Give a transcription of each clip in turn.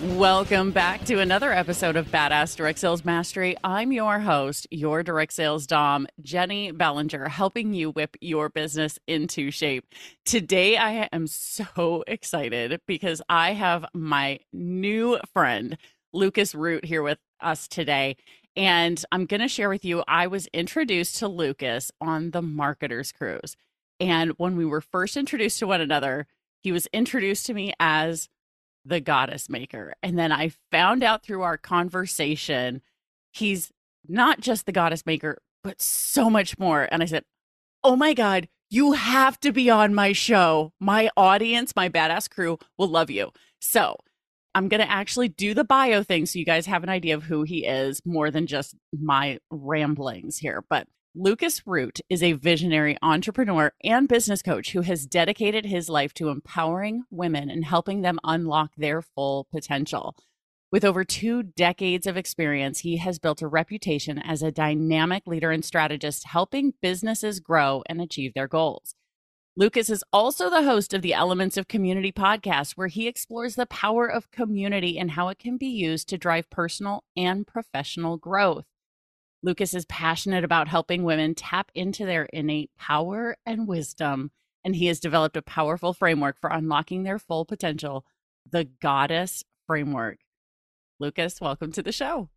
Welcome back to another episode of Badass Direct Sales Mastery. I'm your host, your direct sales dom, Jennie Bellinger, helping you whip your business into shape. Today, I am so excited because I have my new friend, Lucas Root, here with us today. And I'm going to share with you, I was introduced to Lucas on the Marketers Cruise. And when we were first introduced to one another, he was introduced to me as the goddess maker. And then I found out through our conversation, he's not just the goddess maker, but so much more. And I said, Oh my God, you have to be on my show. My audience, my badass crew will love you. So I'm going to actually do the bio thing so you guys have an idea of who he is more than just my ramblings here. But Lucas Root is a visionary entrepreneur and business coach who has dedicated his life to empowering women and helping them unlock their full potential. With over two decades of experience, he has built a reputation as a dynamic leader and strategist, helping businesses grow and achieve their goals. Lucas is also the host of the Elements of Community podcast, where he explores the power of community and how it can be used to drive personal and professional growth. Lucas is passionate about helping women tap into their innate power and wisdom, and he has developed a powerful framework for unlocking their full potential, the Goddess Framework. Lucas, welcome to the show.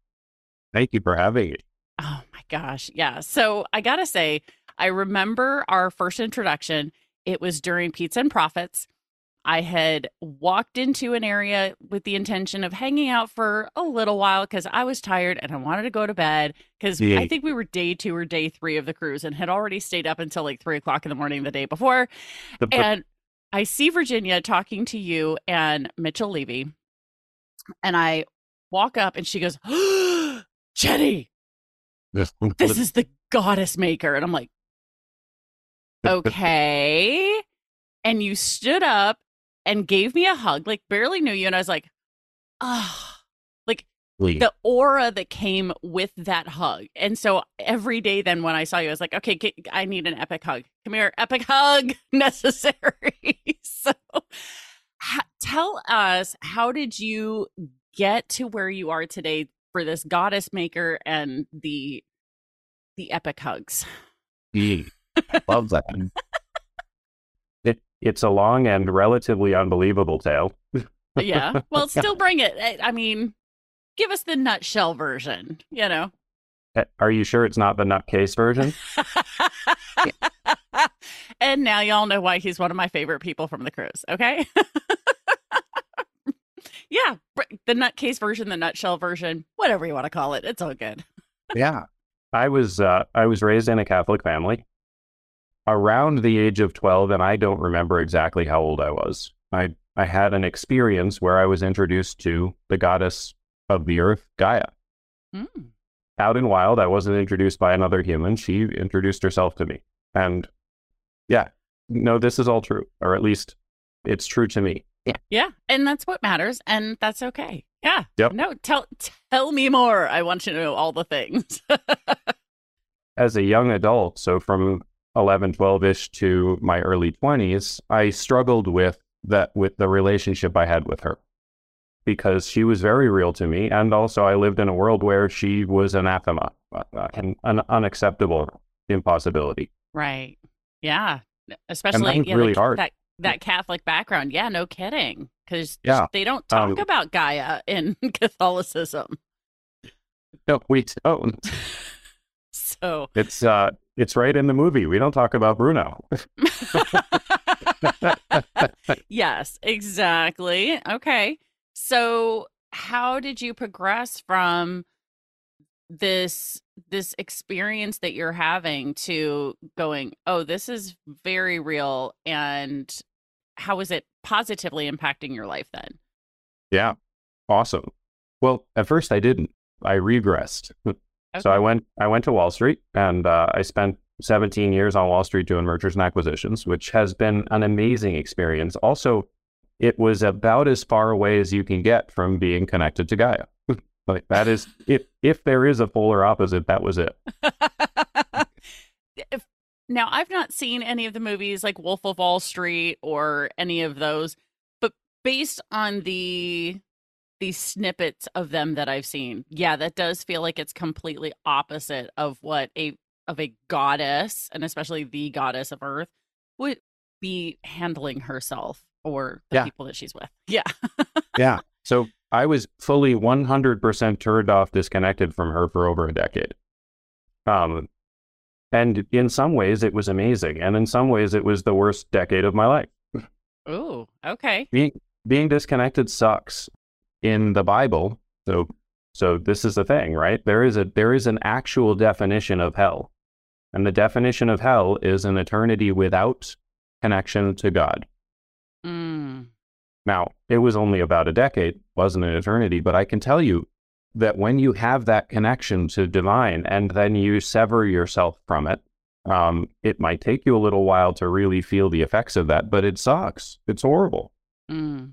Thank you for having me. Oh my gosh. Yeah. So I got to say, I remember our first introduction. It was during Pizza and Profits. I had walked into an area with the intention of hanging out for a little while because I was tired and I wanted to go to bed because I think we were day two or day three of the cruise and had already stayed up until like three o'clock in the morning the day before. The- the- And I see Virginia talking to you and Mitchell Levy. And I walk up and she goes, Jennie, this is the goddess maker. And I'm like, okay. And you stood up and gave me a hug, like barely knew you. And I was like, ah, like the aura that came with that hug. And so every day then when I saw you, I was like, okay, I need an epic hug. Come here, epic hug necessary. so ha- tell us, how did you get to where you are today for this goddess maker and the the epic hugs? Yeah. I love that. It, it's a long and relatively unbelievable tale. yeah. Well, still bring it. I, I mean, give us the nutshell version, you know. Uh, Are you sure it's not the nutcase version? and now y'all know why he's one of my favorite people from the cruise, okay? yeah, the nutcase version, the nutshell version, whatever you want to call it. It's all good. yeah. I was uh, I was raised in a Catholic family around the age of 12 and I don't remember exactly how old I was. I I had an experience where I was introduced to the goddess of the earth, Gaia. Mm. Out in wild, I wasn't introduced by another human. She introduced herself to me. And yeah, no, this is all true, or at least it's true to me. Yeah, and that's what matters, and that's okay. Yeah. Yep. No, tell tell me more. I want to know all the things. As a young adult, so from 11, 12 ish to my early 20s, I struggled with that, with the relationship I had with her because she was very real to me. And also, I lived in a world where she was anathema, uh, an, an unacceptable impossibility. right. Yeah. Especially yeah, really the- hard. that that Catholic background. Yeah, no kidding. Because Yeah. they don't talk Um, about Gaia in Catholicism. No, we don't. So It's uh, it's right in the movie. We don't talk about Bruno. yes, exactly. Okay. So, how did you progress from this this experience that you're having to going, oh, this is very real, and how is it positively impacting your life then? Yeah, awesome. Well, at first I didn't. I regressed. Okay. So I went I went to Wall Street and uh, I spent 17 years on Wall Street doing mergers and acquisitions, which has been an amazing experience. Also, it was about as far away as you can get from being connected to Gaia. like that is if if there is a polar opposite, that was it. If- now, I've not seen any of the movies like Wolf of Wall Street or any of those, but based on the the snippets of them that I've seen, yeah, that does feel like it's completely opposite of what a of a goddess, and especially the goddess of Earth, would be handling herself or the Yeah. people that she's with. Yeah. Yeah. So I was fully 100% turned off, disconnected from her for over a decade. Um, and in some ways, it was amazing, and in some ways, it was the worst decade of my life. Ooh, okay. being being disconnected sucks in the bible so so this is the thing right? There is a there is an actual definition of hell. And the definition of hell is an eternity without connection to god. Mm. now it was only about a decade wasn't an eternity but i can tell you that when you have that connection to divine and then you sever yourself from it um, it might take you a little while to really feel the effects of that but it sucks. It's horrible. Mm.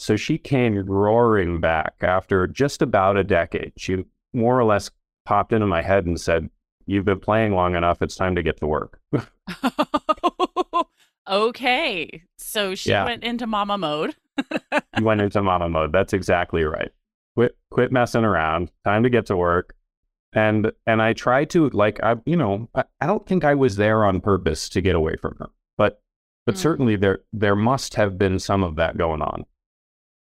So she came roaring back after just about a decade. She more or less popped into my head and said, You've been playing long enough. It's time to get to work. okay. So she Yeah. went into mama mode. you went into mama mode. That's exactly right. Quit, quit messing around. Time to get to work. And and I tried to like I you know I, I don't think I was there on purpose to get away from her, but but Mm. certainly there there must have been some of that going on.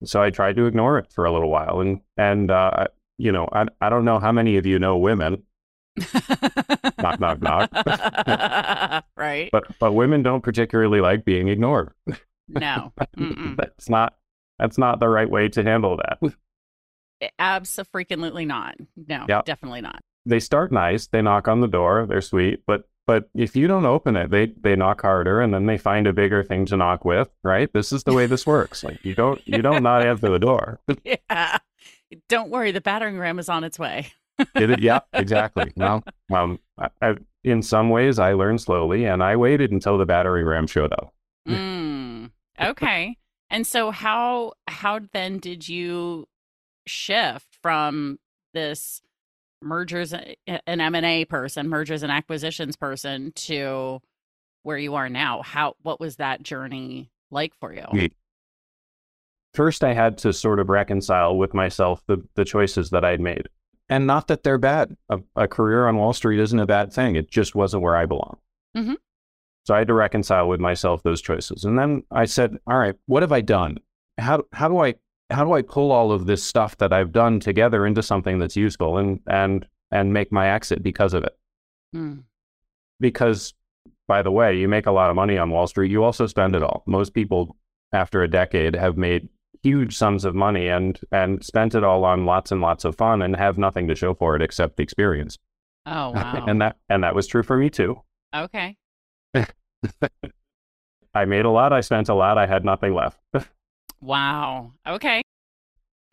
So I tried to ignore it for a little while, and and uh, you know I I don't know how many of you know women, knock knock knock, right? but but women don't particularly like being ignored. no. That's not that's not the right way to handle that. Absolutely not. No, Yeah. definitely not. They start nice, they knock on the door, they're sweet, but but if you don't open it, they they knock harder, and then they find a bigger thing to knock with. Right? This is the way this works. Like you don't you don't not answer the door. Yeah. Don't worry, the battering ram is on its way. Did it? Yeah, exactly. Well, um, I, I, in some ways, I learned slowly, and I waited until the battery ram showed up. Mm. Okay. And so how how then did you shift from this mergers an M&A person, mergers and acquisitions person to where you are now? How what was that journey like for you? First, I had to sort of reconcile with myself the the choices that I'd made, and not that they're bad. A, a career on Wall Street isn't a bad thing. It just wasn't where I belong. Mhm. So I had to reconcile with myself those choices, and then I said, "All right, what have I done? How how do I how do I pull all of this stuff that I've done together into something that's useful and and and make my exit because of it?" Mm. because by the way you make a lot of money on wall street you also spend it all most people after a decade have made huge sums of money and and spent it all on lots and lots of fun and have nothing to show for it except the experience Oh wow. and that and that was true for me too okay. i made a lot i spent a lot i had nothing left Wow. Okay.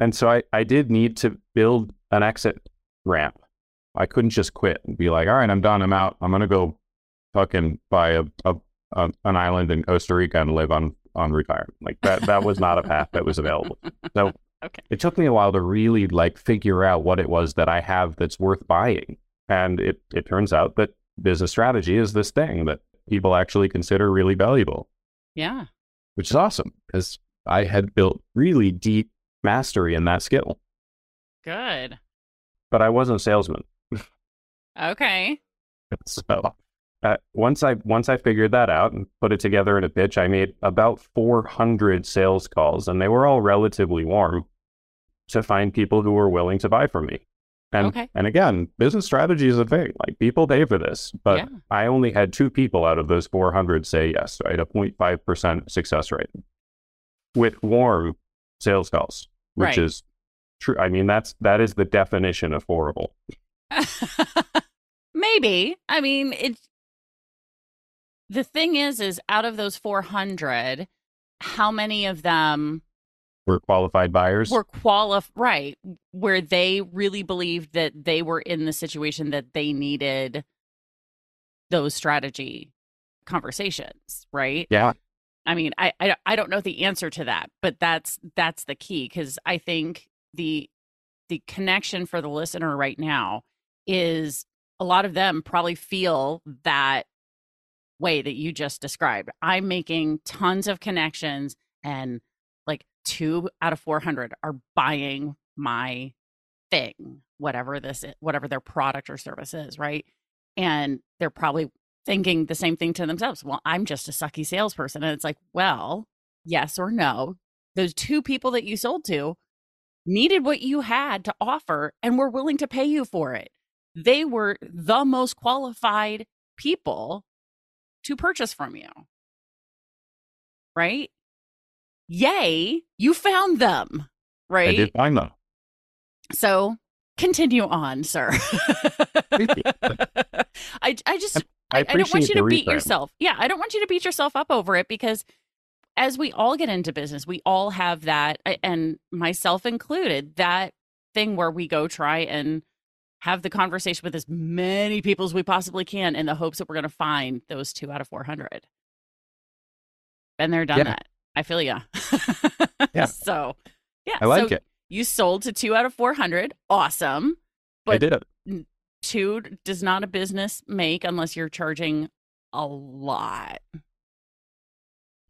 and so i i did need to build an exit ramp i couldn't just quit and be like all right i'm done i'm out i'm gonna go fucking buy a, a, a an island in costa rica and live on on retirement like that that was not a path that was available so Okay. it took me a while to really like figure out what it was that i have that's worth buying and it it turns out that business strategy is this thing that people actually consider really valuable Yeah. which is awesome because i had built really deep mastery in that skill Good. but i wasn't a salesman Okay. so uh, once I once I figured that out and put it together in a pitch, I made about 400 sales calls, and they were all relatively warm to find people who were willing to buy from me. And Okay. and again, business strategy is a thing. Like people pay for this, but Yeah. I only had two people out of those 400 say yes. Right, a 0.5 percent success rate with warm sales calls, which Right. is true. I mean, that's that is the definition of horrible. Maybe. I mean, it the thing is is out of those 400, how many of them Were qualified buyers. were qualified right where they really believed that they were in the situation that they needed those strategy conversations, right? yeah. I mean, I, I I don't know the answer to that, but that's that's the key because I think the the connection for the listener right now is a lot of them probably feel that way that you just described. I'm making tons of connections and like two out of 400 are buying my thing, whatever this is, whatever their product or service is, right? And they're probably thinking the same thing to themselves. Well, I'm just a sucky salesperson. And it's like, well, yes or no. Those two people that you sold to needed what you had to offer and were willing to pay you for it. They were the most qualified people to purchase from you. Right? Yay, you found them. Right? I did find them. So continue on, sir. I, I just I I, I don't want you to beat reframe. yourself. Yeah, I don't want you to beat yourself up over it because as we all get into business, we all have that, and myself included, that thing where we go try and have the conversation with as many people as we possibly can in the hopes that we're going to find those two out of 400. Been there, done Yeah. that. I feel ya. Yeah. So, yeah. I like so it. You sold to two out of 400. Awesome. I But did it. two does not a business make unless you're charging a lot.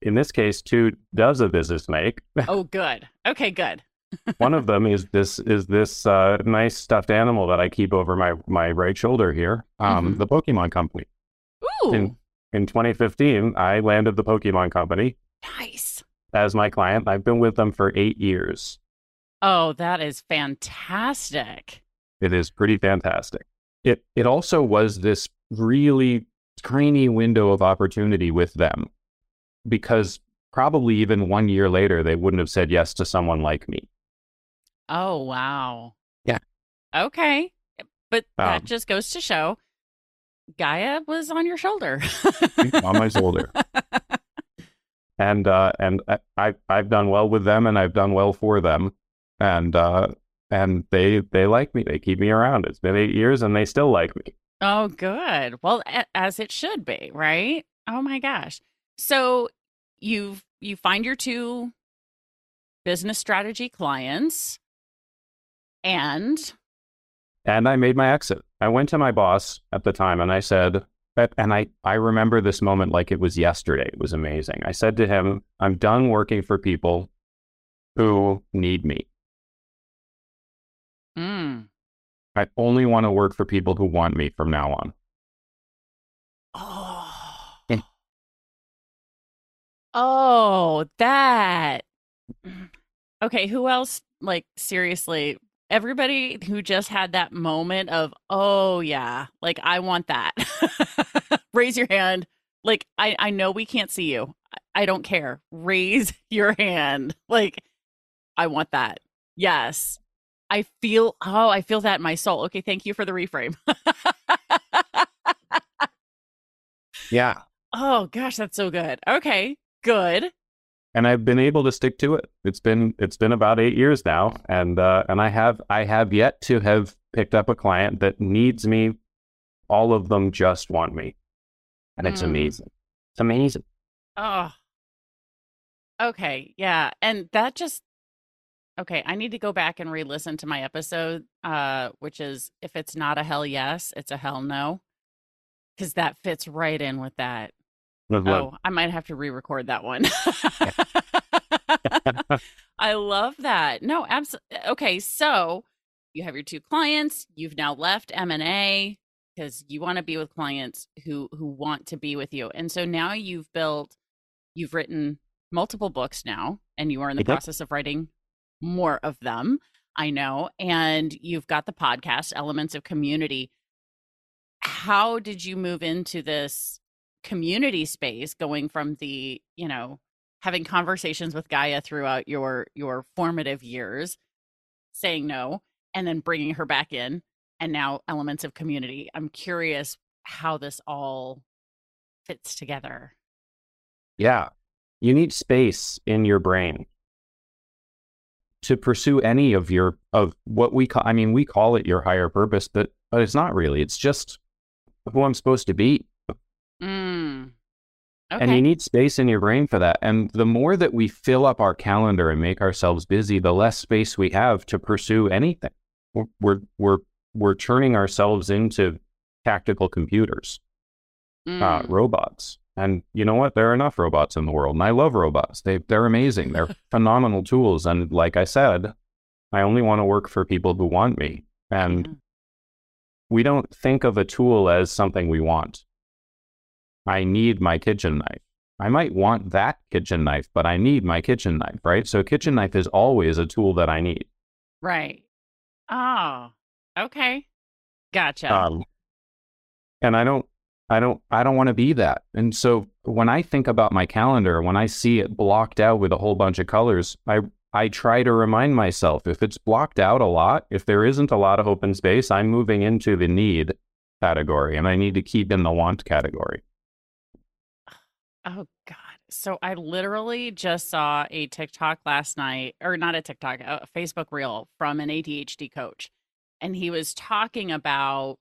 In this case, two does a business make. Oh, good. Okay, good. One of them is this is this uh, nice stuffed animal that I keep over my my right shoulder here. Um, Mhm. The Pokemon Company. Ooh, In- In 2015, I landed the Pokemon Company nice. as my client. I've been with them for eight years. Oh, that is fantastic. It is pretty fantastic. It it also was this really tiny window of opportunity with them because probably even one year later they wouldn't have said yes to someone like me. Oh, wow. Yeah. Okay. But that Um, just goes to show Gaia was on your shoulder. on my shoulder. And uh, and I, I I've done well with them and I've done well for them. And uh, and they they like me. They keep me around. It's been eight years and they still like me. Oh, good. Well, a- as it should be, right? Oh my gosh. So you you find your two business strategy clients and And I made my exit. I went to my boss at the time and I said, and I, I remember this moment like it was yesterday. It was amazing. I said to him, I'm done working for people who need me. mm, I only want to work for people who want me from now on. oh. Yeah. Oh, that. Okay, who else like seriously everybody who just had that moment of oh yeah like i want that raise your hand like i i know we can't see you I- i don't care raise your hand like i want that yes i feel oh i feel that in my soul okay thank you for the reframe Yeah. oh gosh that's so good okay good and I've been able to stick to it. It's been it's been about eight years now, and uh, and I have I have yet to have picked up a client that needs me. All of them just want me, and it's Mm. amazing. It's amazing. Oh. Okay, yeah. And that just Okay, I need to go back and re-listen to my episode uh which is if it's not a hell yes, it's a hell no. Cuz that fits right in with that. Oh, I might have to re-record that one. I love that. No, absolutely. Okay, so you have your two clients. You've now left M and A because you want to be with clients who who want to be with you, and so now you've built, you've written multiple books now, and you are in the Yep. process of writing more of them. I know, and you've got the podcast, Elements of Community. How did you move into this community space, going from the you know having conversations with Gaia throughout your your formative years, saying no, and then bringing her back in and now elements of community. I'm curious how this all fits together. Yeah. You need space in your brain to pursue any of your of what we call I mean, we call it your higher purpose, but but it's not really. It's just who I'm supposed to be. Mm. Okay. And you need space in your brain for that. And the more that we fill up our calendar and make ourselves busy, the less space we have to pursue anything. We're we're we're, we're turning ourselves into tactical computers, uh, Mm. robots. And you know what? There are enough robots in the world, and I love robots. They they're amazing. They're phenomenal tools. And like I said, I only want to work for people who want me. And Yeah. we don't think of a tool as something we want. I need my kitchen knife. I might want that kitchen knife, but I need my kitchen knife, right? So kitchen knife is always a tool that I need. Right. Oh, okay. Gotcha. Um, and I don't, I don't, I don't want to be that. And so when I think about my calendar, when I see it blocked out with a whole bunch of colors, I, I try to remind myself if it's blocked out a lot, if there isn't a lot of open space, I'm moving into the need category and I need to keep in the want category. Oh God. So I literally just saw a TikTok last night, or not a TikTok, a Facebook reel from an ADHD coach. And he was talking about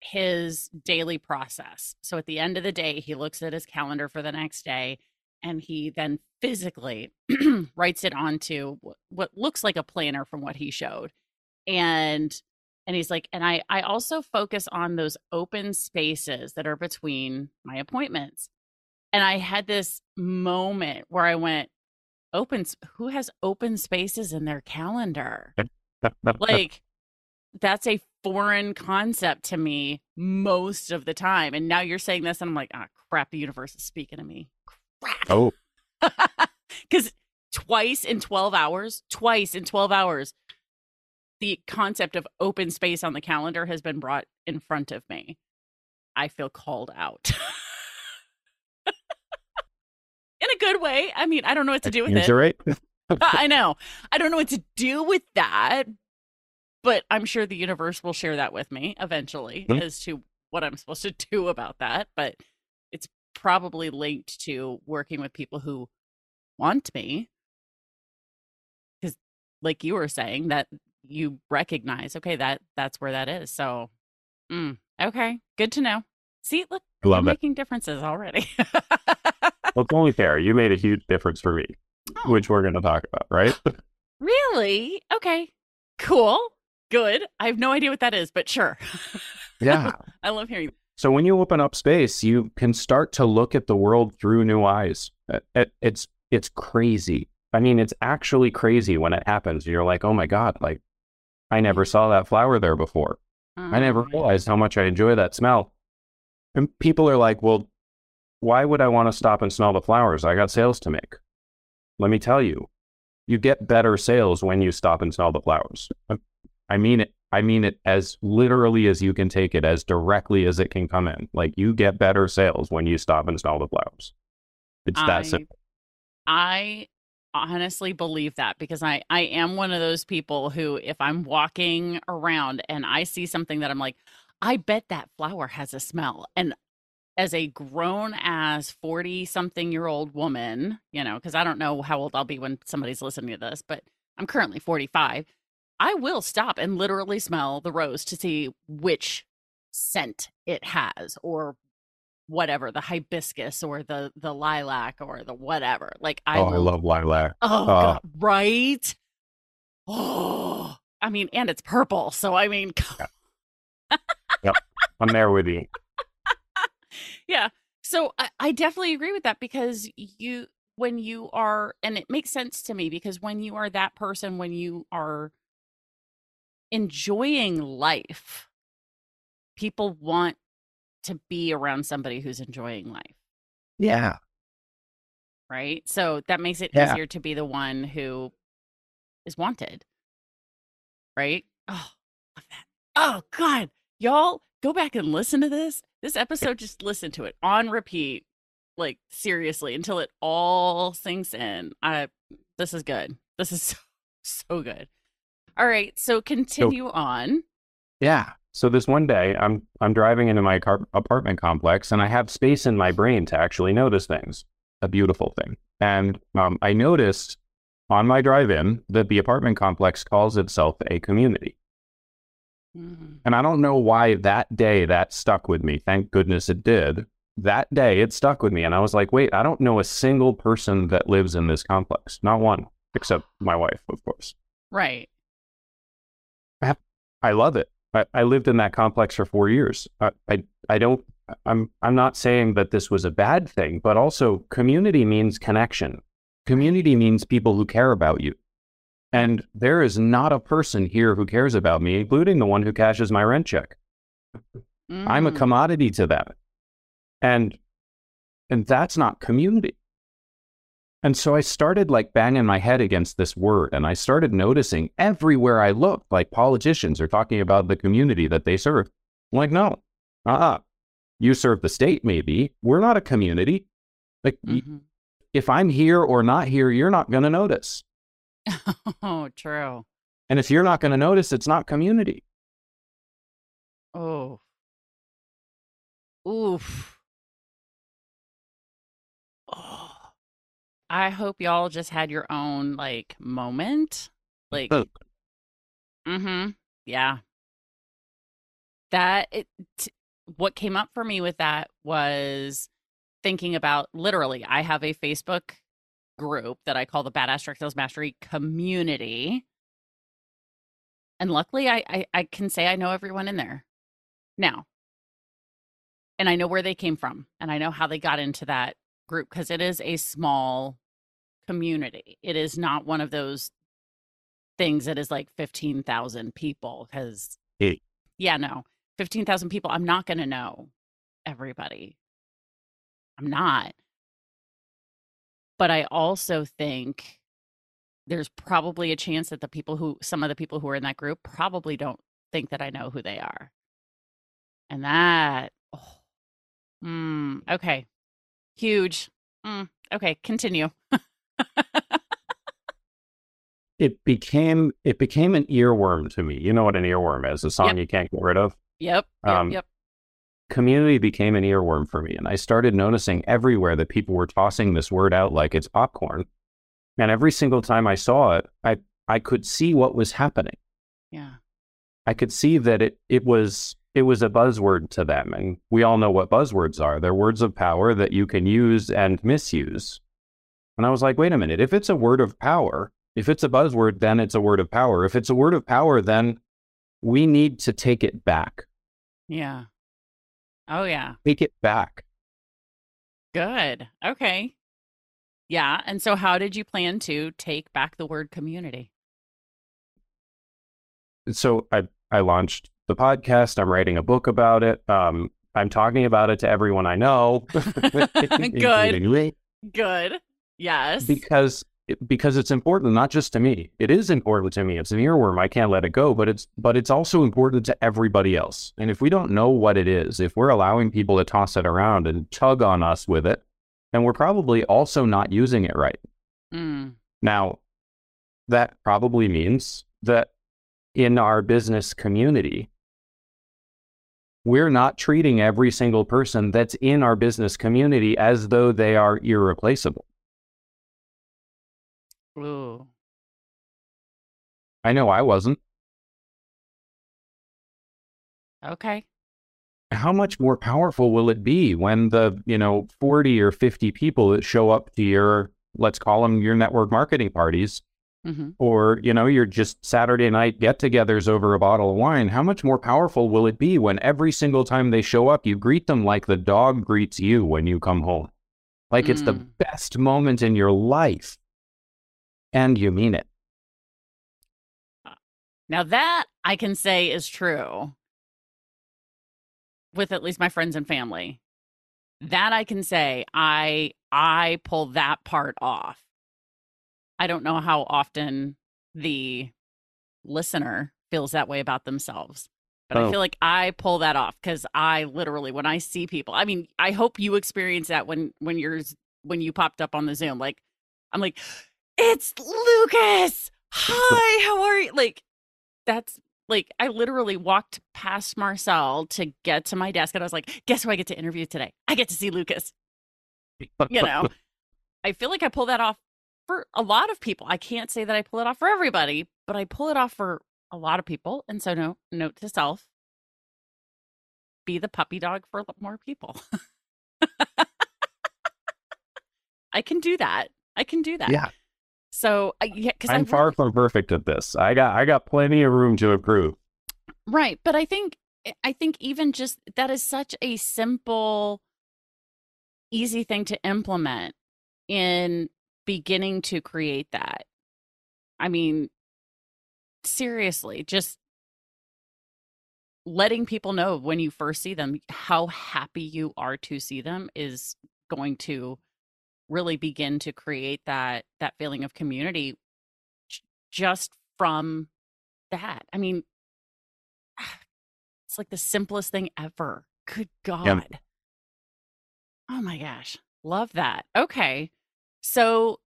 his daily process. So at the end of the day, he looks at his calendar for the next day and he then physically writes it onto wh- what looks like a planner from what he showed. And and he's like, and I I also focus on those open spaces that are between my appointments. And I had this moment where I went, open, who has open spaces in their calendar? Like, that's a foreign concept to me most of the time. And now you're saying this, and I'm like, ah, crap, the universe is speaking to me. Crap. oh, Because twice in 12 hours, twice in 12 hours, the concept of open space on the calendar has been brought in front of me. I feel called out. in a good way. I mean, I don't know what to do with it. it right? I know. I don't know what to do with that, but I'm sure the universe will share that with me eventually Hmm. as to what I'm supposed to do about that. But it's probably linked to working with people who want me. Because, like you were saying, that you recognize, okay, that that's where that is. So, mm, okay, good to know. See, look, love it. making differences already. Well, it's only fair. You made a huge difference for me, Oh. which we're going to talk about, right? Really? Okay. Cool. Good. I have no idea what that is, but sure. yeah. I love hearing. So when you open up space, you can start to look at the world through new eyes. It- it- it's it's crazy. I mean, it's actually crazy when it happens. You're like, oh my god, like I never saw that flower there before. I never Um, realized how much I enjoy that smell. And people are like, well, why would I want to stop and smell the flowers? I got sales to make. Let me tell you, you get better sales when you stop and smell the flowers. I- mean it. I mean it as literally as you can take it, as directly as it can come in. Like you get better sales when you stop and smell the flowers. It's I, that simple. I honestly believe that because I I am one of those people who if I'm walking around and I see something that I'm like, I bet that flower has a smell. And as a grown as 40 something year old woman, you know, because I don't know how old I'll be when somebody's listening to this, but I'm currently 45. I will stop and literally smell the rose to see which scent it has or whatever, the hibiscus or the the lilac or the whatever. Like I oh, I love lilac. Oh, Oh. God, right? Oh, I mean, and it's purple. So, I mean, yep I'm there with you. yeah. So, I, I definitely agree with that because you, when you are, and it makes sense to me because when you are that person, when you are enjoying life, people want to be around somebody who's enjoying life. Yeah. right? So that makes it Yeah. easier to be the one who is wanted, right? Oh, love that. Oh God, y'all go back and listen to this. This episode, just listen to it on repeat, like seriously, until it all sinks in. I, this is good. This is so, so good. All right, so continue on. Yeah. So this one day, I'm I'm driving into my car- apartment complex, and I have space in my brain to actually notice things. A beautiful thing. And um, I noticed on my drive-in that the apartment complex calls itself a community. Mm. And I don't know why that day that stuck with me. Thank goodness it did. That day it stuck with me. And I was like, wait, I don't know a single person that lives in this complex. Not one, except my wife, of course. Right. I love it. I, I lived in that complex for four years. I, I, I don't, I'm, I'm not saying that this was a bad thing, but also community means connection. Community means people who care about you. And there is not a person here who cares about me, including the one who cashes my rent check. I'm a Mm. commodity to them. And and that's not community. And so I started like banging my head against this word and I started noticing everywhere I looked, like politicians are talking about the community that they serve. I'm like, no, uh-uh. You serve the state, maybe. We're not a community. Like Mhm. if I'm here or not here, you're not gonna notice. Oh, true. And if you're not gonna notice, it's not community. Oh. Oof. I hope y'all just had your own like moment. Like, Oh. mm-hmm. Yeah. That it t- what came up for me with that was thinking about literally, I have a Facebook group that I call the Badass Direct Sales Mastery Community. And luckily I, I I can say I know everyone in there now. And I know where they came from and I know how they got into that group because it is a small community. It is not one of those things that is like 15,000 people because Eh. yeah, no. 15,000 people, I'm not going to know everybody. I'm not. But I also think there's probably a chance that the people who some of the people who are in that group probably don't think that I know who they are. And that oh, mm, okay. Huge. Mm, okay, continue. It became it became an earworm to me. You know what an earworm is? A song Yep. you can't get rid of. Yep. Yep. Um, yep. community became an earworm for me. And I started noticing everywhere that people were tossing this word out like it's popcorn. And every single time I saw it, I, I could see what was happening. Yeah. I could see that it, it was it was a buzzword to them. And we all know what buzzwords are. They're words of power that you can use and misuse. And I was like, wait a minute, if it's a word of power, if it's a buzzword, then it's a word of power. If it's a word of power, then we need to take it back. Yeah. Oh yeah. Take it back. Good. Okay. Yeah. And so how did you plan to take back the word community? so I I launched the podcast. I'm writing a book about it. Um, I'm talking about it to everyone I know. Good. Good. Yes. because because it's important not just to me. It is important to me. It's an earworm. I can't let it go. But it's but it's also important to everybody else. And if we don't know what it is, if we're allowing people to toss it around and tug on us with it, then we're probably also not using it right. Mm, Now, that probably means that in our business community, we're not treating every single person that's in our business community as though they are irreplaceable. ooh. I know I wasn't. Okay. How much more powerful will it be when the, you know, 40 or 50 people that show up to your, let's call them your network marketing parties, hmm or you know you're just saturday night get-togethers over a bottle of wine how much more powerful will it be when every single time they show up you greet them like the dog greets you when you come home like it's the Mm. best moment in your life and you mean it Now that I can say is true with at least my friends and family. That I can say I I pull that part off. I don't know how often the listener feels that way about themselves. But I Oh. feel like I pull that off cuz I literally when I see people, I mean, I hope you experience that when when you're when you popped up on the Zoom like I'm like it's Lucas. Hi, how are you? Like that's Like I literally walked past Marcel to get to my desk and I was like, guess who I get to interview today? I get to see Lucas. You know, I feel like I pull that off for a lot of people. I can't say that I pull it off for everybody, but I pull it off for a lot of people. And so, no, note to self be the puppy dog for more people. I can do that. I can do that. Yeah. So, yeah, because I'm far from perfect at this. I got I got plenty of room to improve. Right, but I think eh, I think even just that is such a simple, easy thing to implement in beginning to create that. I mean, seriously, just letting people know when you first see them how happy you are to see them is going to really begin to create that that feeling of community just from that. I mean, ah, it's like the simplest thing ever. Good God. Yep. Oh my gosh. Love that. Okay. So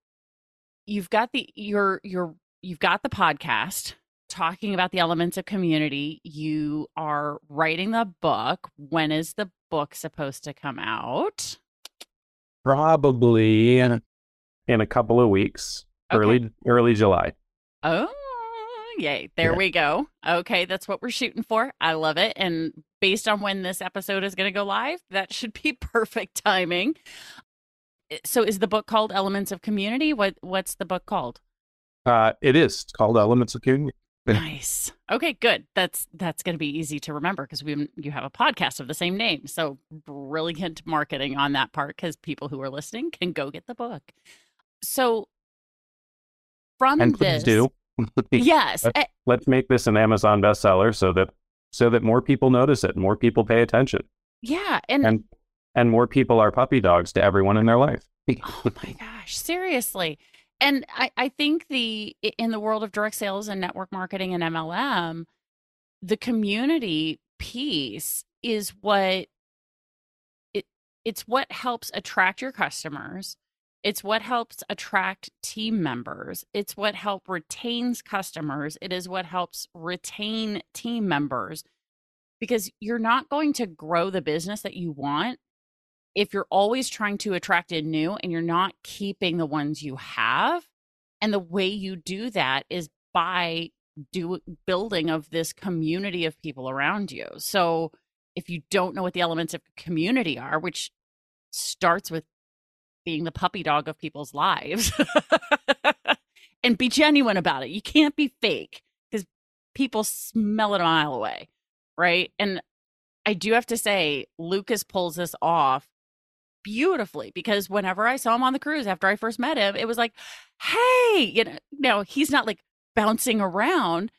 you've got the you're you're you've got the podcast talking about the elements of community. You are writing the book. When is the book supposed to come out? Probably in a, in a couple of weeks. Okay. Early early July. Oh, yay. There yeah. we go. Okay, that's what we're shooting for. I love it. And based on when this episode is going to go live, that should be perfect timing. Eh, so is the book called Elements of Community? What what's the book called? Uh, it is it's called Elements of Community. nice. Okay, good. That's that's going to be easy to remember because we you have a podcast of the same name. So brilliant marketing on that part because people who are listening can go get the book. So from and this, do yes, let's, let's make this an Amazon bestseller so that so that more people notice it, more people pay attention. Yeah, and and and more people are puppy dogs to everyone in their life. oh my gosh, seriously and I, I think the in the world of direct sales and network marketing and MLM, the community piece is what it it's what helps attract your customers. It's what helps attract team members. It's what help retains customers. It is what helps retain team members because you're not going to grow the business that you want if you're always trying to attract in new and you're not keeping the ones you have and the way you do that is by do building of this community of people around you. So if you don't know what the elements of community are which starts with being the puppy dog of people's lives and be genuine about it. You can't be fake because people smell it a mile away right? And i do have to say lucas pulls this off beautifully because whenever I saw him on the cruise after I first met him, it was like, hey, you know, no, he's not like bouncing around,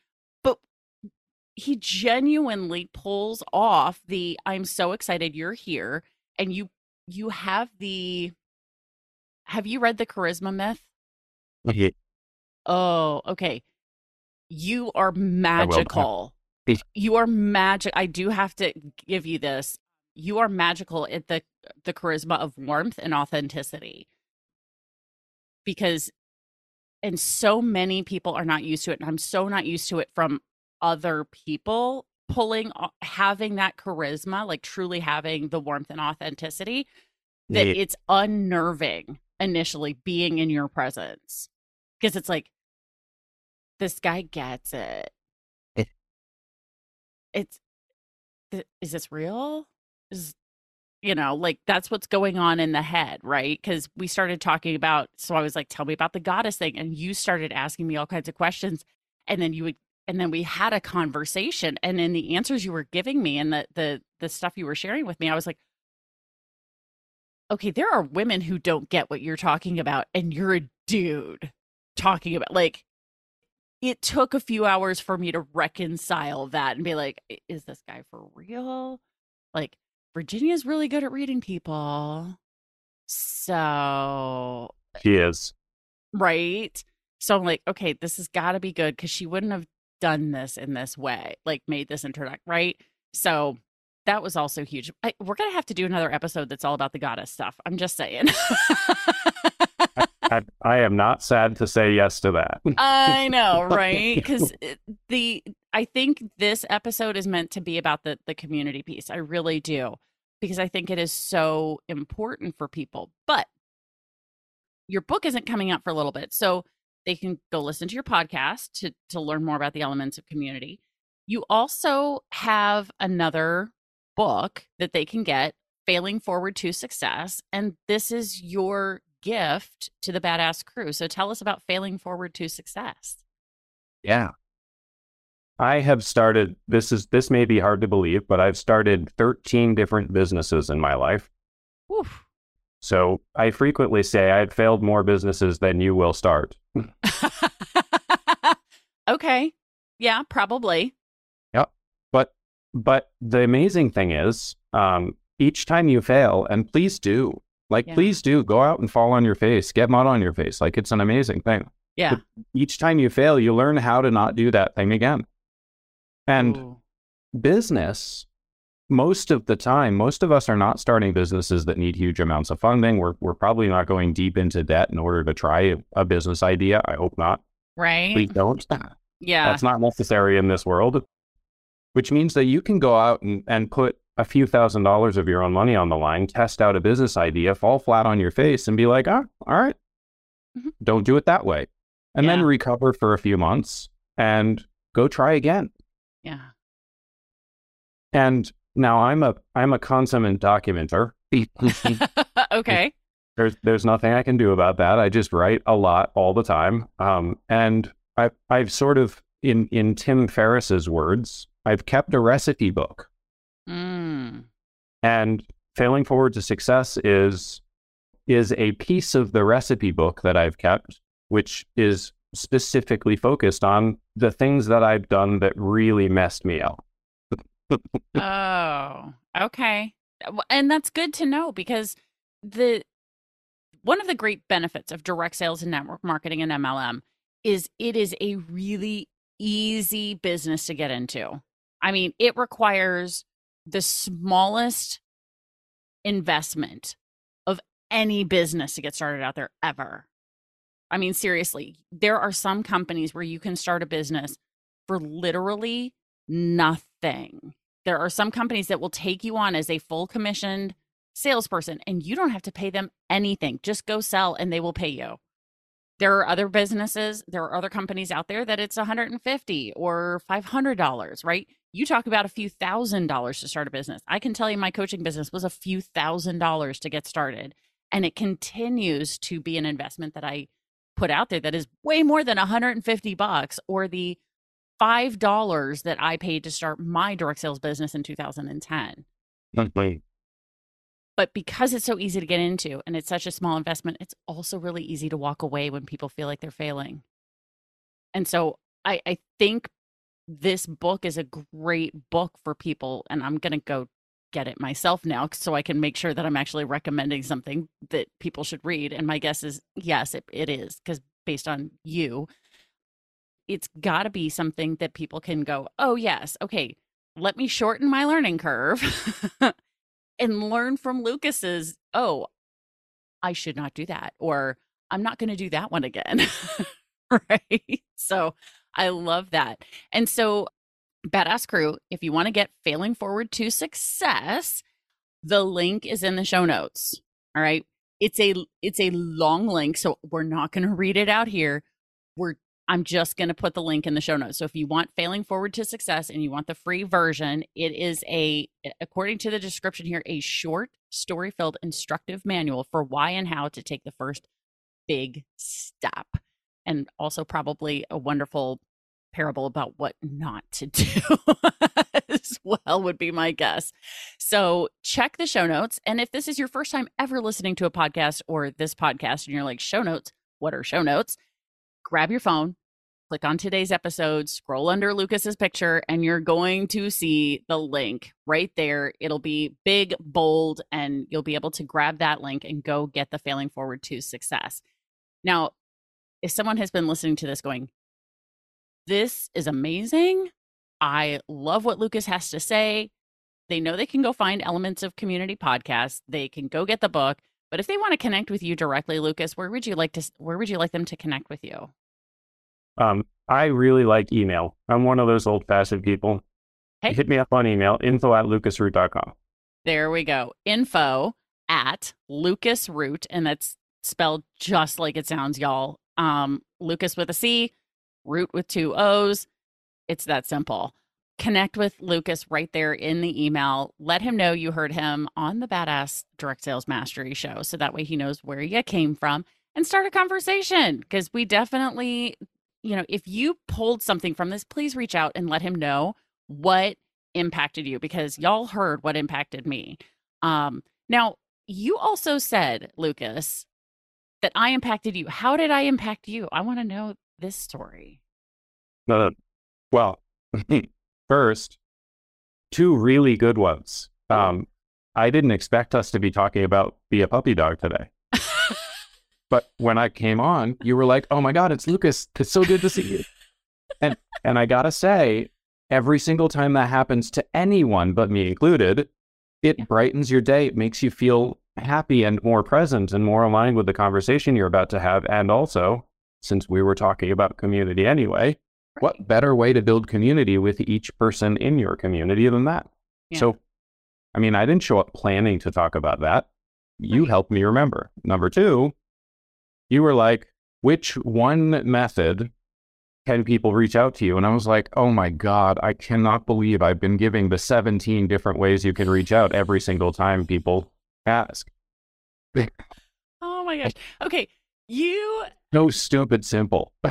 but he genuinely pulls off the I'm so excited you're here and you you have the have you read the charisma myth? Yeah. Oh, okay. You are magical. You are magic. I do have to give you this you are magical at the the charisma of warmth and authenticity. Because and so many people are not used to it and i'm so not used to it from other people pulling having that charisma like truly having the warmth and authenticity that yeah. it's unnerving initially being in your presence. Because it's like this guy gets it, it it's is this real you know like that's what's going on in the head right? Because we started talking about so i was like tell me about the goddess thing and you started asking me all kinds of questions and then you would and then we had a conversation and in the answers you were giving me and the the the stuff you were sharing with me i was like okay there are women who don't get what you're talking about and you're a dude talking about like it took a few hours for me to reconcile that and be like is this guy for real? Like Virginia's really good at reading people. So eh she is. Right. So I'm like, okay, this has got to be good because she wouldn't have done this in this way, like made this introduction, right? So that was also huge. I, we're gonna have to do another episode that's all about the goddess stuff. I'm just saying. I, I, I, am not sad to say yes to that. I know, right? Because the I think this episode is meant to be about the the community piece. I really do because I think it is so important for people. But your book isn't coming out for a little bit. So they can go listen to your podcast to to learn more about the elements of community. You also have another book that they can get, Failing Forward to Success, and this is your gift to the badass crew. So tell us about Failing Forward to Success. Yeah. I have started this is this may be hard to believe, but I've started 13 different businesses in my life. Oof. So I frequently say I've failed more businesses than you will start. okay. Yeah, probably. Yeah. But but the amazing thing is, um, each time you fail, and please do, like Yeah. please do go out and fall on your face, get mud on your face. Like it's an amazing thing. Yeah. Each time you fail, you learn how to not do that thing again. And Ooh. business most of the time most of us are not starting businesses that need huge amounts of funding we're, we're probably not going deep into debt in order to try a, a business idea i hope not right? please don't yeah. that's not necessary in this world which means that you can go out and, and put a few thousand dollars of your own money on the line test out a business idea fall flat on your face and be like ah all right. Mhm. don't do it that way and then recover for a few months and go try again yeah. And now I'm a I'm a consummate documenter. okay. there's there's nothing I can do about that. I just write a lot all the time. Um, and I I've sort of in in Tim Ferriss's words, I've kept a recipe book. Mm. And failing forward to success is is a piece of the recipe book that I've kept, which is specifically focused on the things that I've done that really messed me up. Oh, okay. And that's good to know because the one of the great benefits of direct sales and network marketing and MLM is it is a really easy business to get into. I mean, it requires the smallest investment of any business to get started out there ever. I mean, seriously, there are some companies where you can start a business for literally nothing. There are some companies that will take you on as a full commissioned salesperson and you don't have to pay them anything. Just go sell and they will pay you. There are other businesses, there are other companies out there that it's 150 or $500, right? You talk about a few thousand dollars to start a business. I can tell you my coaching business was a few thousand dollars to get started and it continues to be an investment that I put out there that is way more than 150 bucks or the five dollars that I paid to start my direct sales business in 2010. Mm-hmm. But because it's so easy to get into and it's such a small investment, it's also really easy to walk away when people feel like they're failing. And so I, I think this book is a great book for people, and I'm gonna go get it myself now so I can make sure that I'm actually recommending something that people should read. And my guess is yes, it, it is, because based on you, it's got to be something that people can go, oh, yes, okay, let me shorten my learning curve and learn from Lucas's, oh, I should not do that, or I'm not going to do that one again. right. So I love that. And so, Badass Crew, if you want to get failing forward to success, the link is in the show notes. All right. It's a it's a long link, so we're not going to read it out here. We're I'm just going to put the link in the show notes. So if you want failing forward to success and you want the free version, it is a according to the description here a short story-filled instructive manual for why and how to take the first big step. And also probably a wonderful parable about what not to do as well would be my guess. So check the show notes. And if this is your first time ever listening to a podcast or this podcast and you're like, show notes, what are show notes? Grab your phone, click on today's episode, scroll under Lucas's picture, and you're going to see the link right there. It'll be big, bold, and you'll be able to grab that link and go get the failing forward to success. Now, if someone has been listening to this going, this is amazing. I love what Lucas has to say. They know they can go find elements of community podcasts. They can go get the book. But if they want to connect with you directly, Lucas, where would you like to where would you like them to connect with you? Um, I really like email. I'm one of those old fashioned people. Hey. Hit me up on email, info at lucasroot.com. There we go. Info at lucasroot, and that's spelled just like it sounds, y'all. Um, Lucas with a C, Root with two O's. It's that simple. Connect with Lucas right there in the email. Let him know you heard him on the Badass Direct Sales Mastery show. So that way he knows where you came from and start a conversation. Because we definitely, you know, if you pulled something from this, please reach out and let him know what impacted you because y'all heard what impacted me. Um, now, you also said, Lucas, that I impacted you. How did I impact you? I want to know this story. No, no. Well, first, two really good ones. Um, I didn't expect us to be talking about Be a Puppy Dog today. but when I came on, you were like, "Oh my God, it's Lucas! It's so good to see you." and and I gotta say, every single time that happens to anyone but me included, it Yeah. brightens your day. It makes you feel happy and more present and more aligned with the conversation you're about to have. And also, since we were talking about community anyway, what better way to build community with each person in your community than that? Yeah. So, I mean, I didn't show up planning to talk about that. You Right. helped me remember. Number two, you were like, which one method can people reach out to you? And I was like, oh my God, I cannot believe I've been giving the 17 different ways you can reach out every single time people ask. Oh my gosh. Okay. You No stupid simple. i-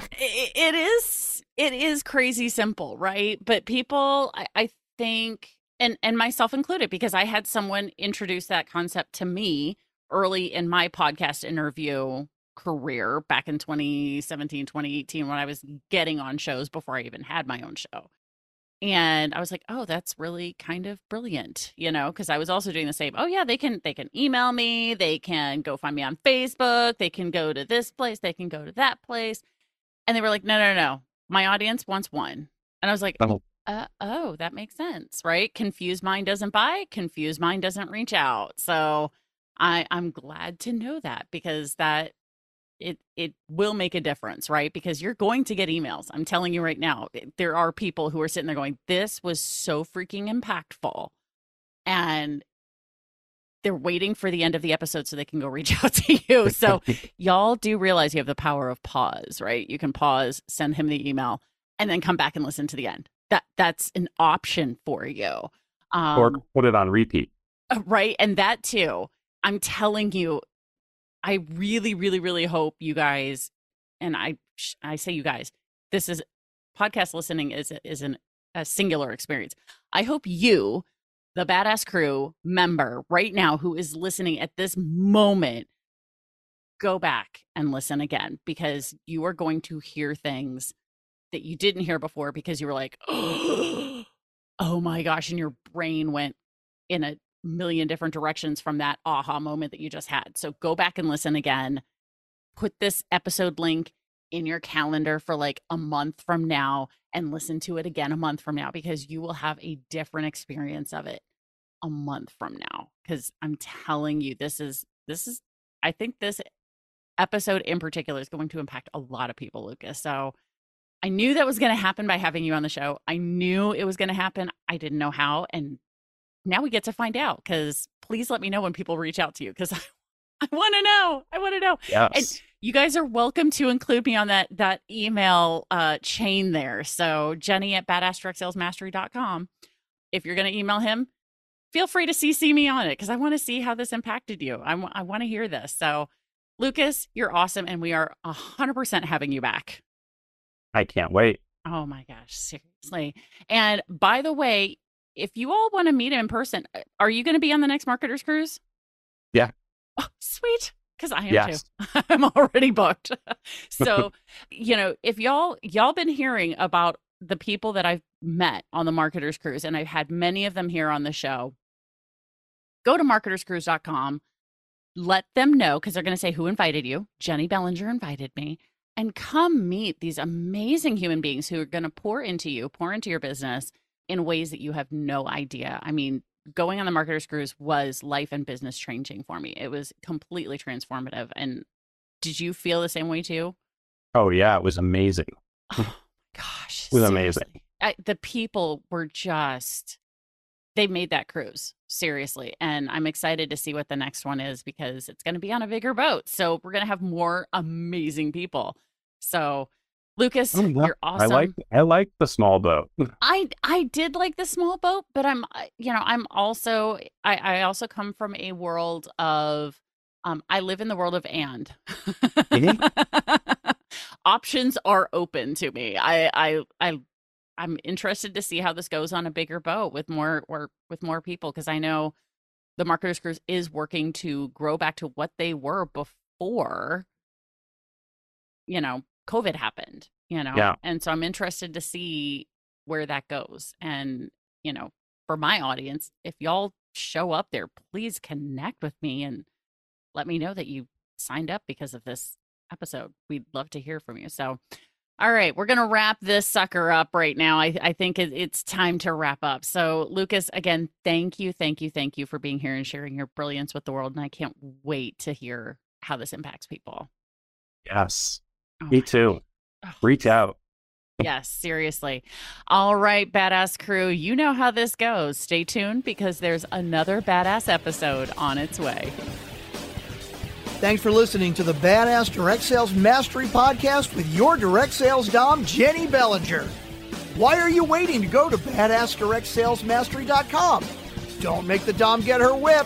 it is it is crazy simple right but people I, I think and and myself included because i had someone introduce that concept to me early in my podcast interview career back in 2017 2018 when i was getting on shows before i even had my own show and i was like oh that's really kind of brilliant you know because i was also doing the same oh yeah they can they can email me they can go find me on facebook they can go to this place they can go to that place and they were like no no no my audience wants one and i was like Oh. uh, oh that makes sense right confused mind doesn't buy confused mind doesn't reach out so i i'm glad to know that because that it it will make a difference right because you're going to get emails i'm telling you right now there are people who are sitting there going this was so freaking impactful and they're waiting for the end of the episode so they can go reach out to you so y'all do realize you have the power of pause, right? You can pause, send him the email, and then come back and listen to the end. That that's an option for you. Um, or put it on repeat. uh, right? And that too. I'm telling you, I really, really, really hope you guys, and I, I say you guys, this is podcast listening is is an, a singular experience. I hope you, the badass crew member right now who is listening at this moment, go back and listen again because you are going to hear things that you didn't hear before because you were like, oh my gosh, and your brain went in a million different directions from that aha moment that you just had. So go back and listen again. Put this episode link in your calendar for like a month from now and listen to it again a month from now because you will have a different experience of it a month from now cuz I'm telling you this is this is I think this episode in particular is going to impact a lot of people Lucas. So I knew that was going to happen by having you on the show. I knew it was going to happen. I didn't know how and now we get to find out because please let me know when people reach out to you because I, I want to know. I want to know. Yes. You guys are welcome to include me on that that email uh, chain there. So Jennie at badassdirectsalesmastery.com. If you're going to email him, feel free to CC me on it because I want to see how this impacted you. I want to hear this. So Lucas, you're awesome, and we are hundred percent having you back. I can't wait. Oh my gosh, seriously. And by the way, if you all want to meet him in person, uh, are you going to be on the next Marketers Cruise? Yeah. Oh, sweet. Because I am Yes. too. I'm already booked. so, you know, if y'all y'all been hearing about the people that I've met on the Marketers Cruise, and I've had many of them here on the show, go to marketerscruise.com. Let them know because they're going to say who invited you. Jennie Bellinger invited me and come meet these amazing human beings who are going to pour into you, pour into your business in ways that you have no idea. I mean, going on the marketers cruise was life and business changing for me. It was completely transformative. And did you feel the same way too? Oh yeah, it was amazing. Oh gosh, it was seriously. amazing. I, the people were just they made that cruise seriously and i'm excited to see what the next one is because it's going to be on a bigger boat so we're going to have more amazing people so lucas Oh, yeah. you're awesome I like I like the small boat. I I did like the small boat, but I'm you know I'm also I I also come from a world of um I live in the world of and options are open to me. I I I I'm interested to see how this goes on a bigger boat with more or with more people because I know the marketers cruise is working to grow back to what they were before you know covid happened you know Yeah. and so i'm interested to see where that goes. And you know for my audience if y'all show up there please connect with me and let me know that you signed up because of this episode. We'd love to hear from you. So all right we're gonna wrap this sucker up right now. I, I think it, it's time to wrap up. So lucas again thank you thank you thank you for being here and sharing your brilliance with the world and i can't wait to hear how this impacts people. Yes. Oh Me too. Oh. Reach out. Yes, seriously. All right, badass crew, you know how this goes. Stay tuned because there's another badass episode on its way. Thanks for listening to the Badass Direct Sales Mastery Podcast with your direct sales dom, Jennie Bellinger. Why are you waiting to go to badassdirectsalesmastery.com? Don't make the dom get her whip.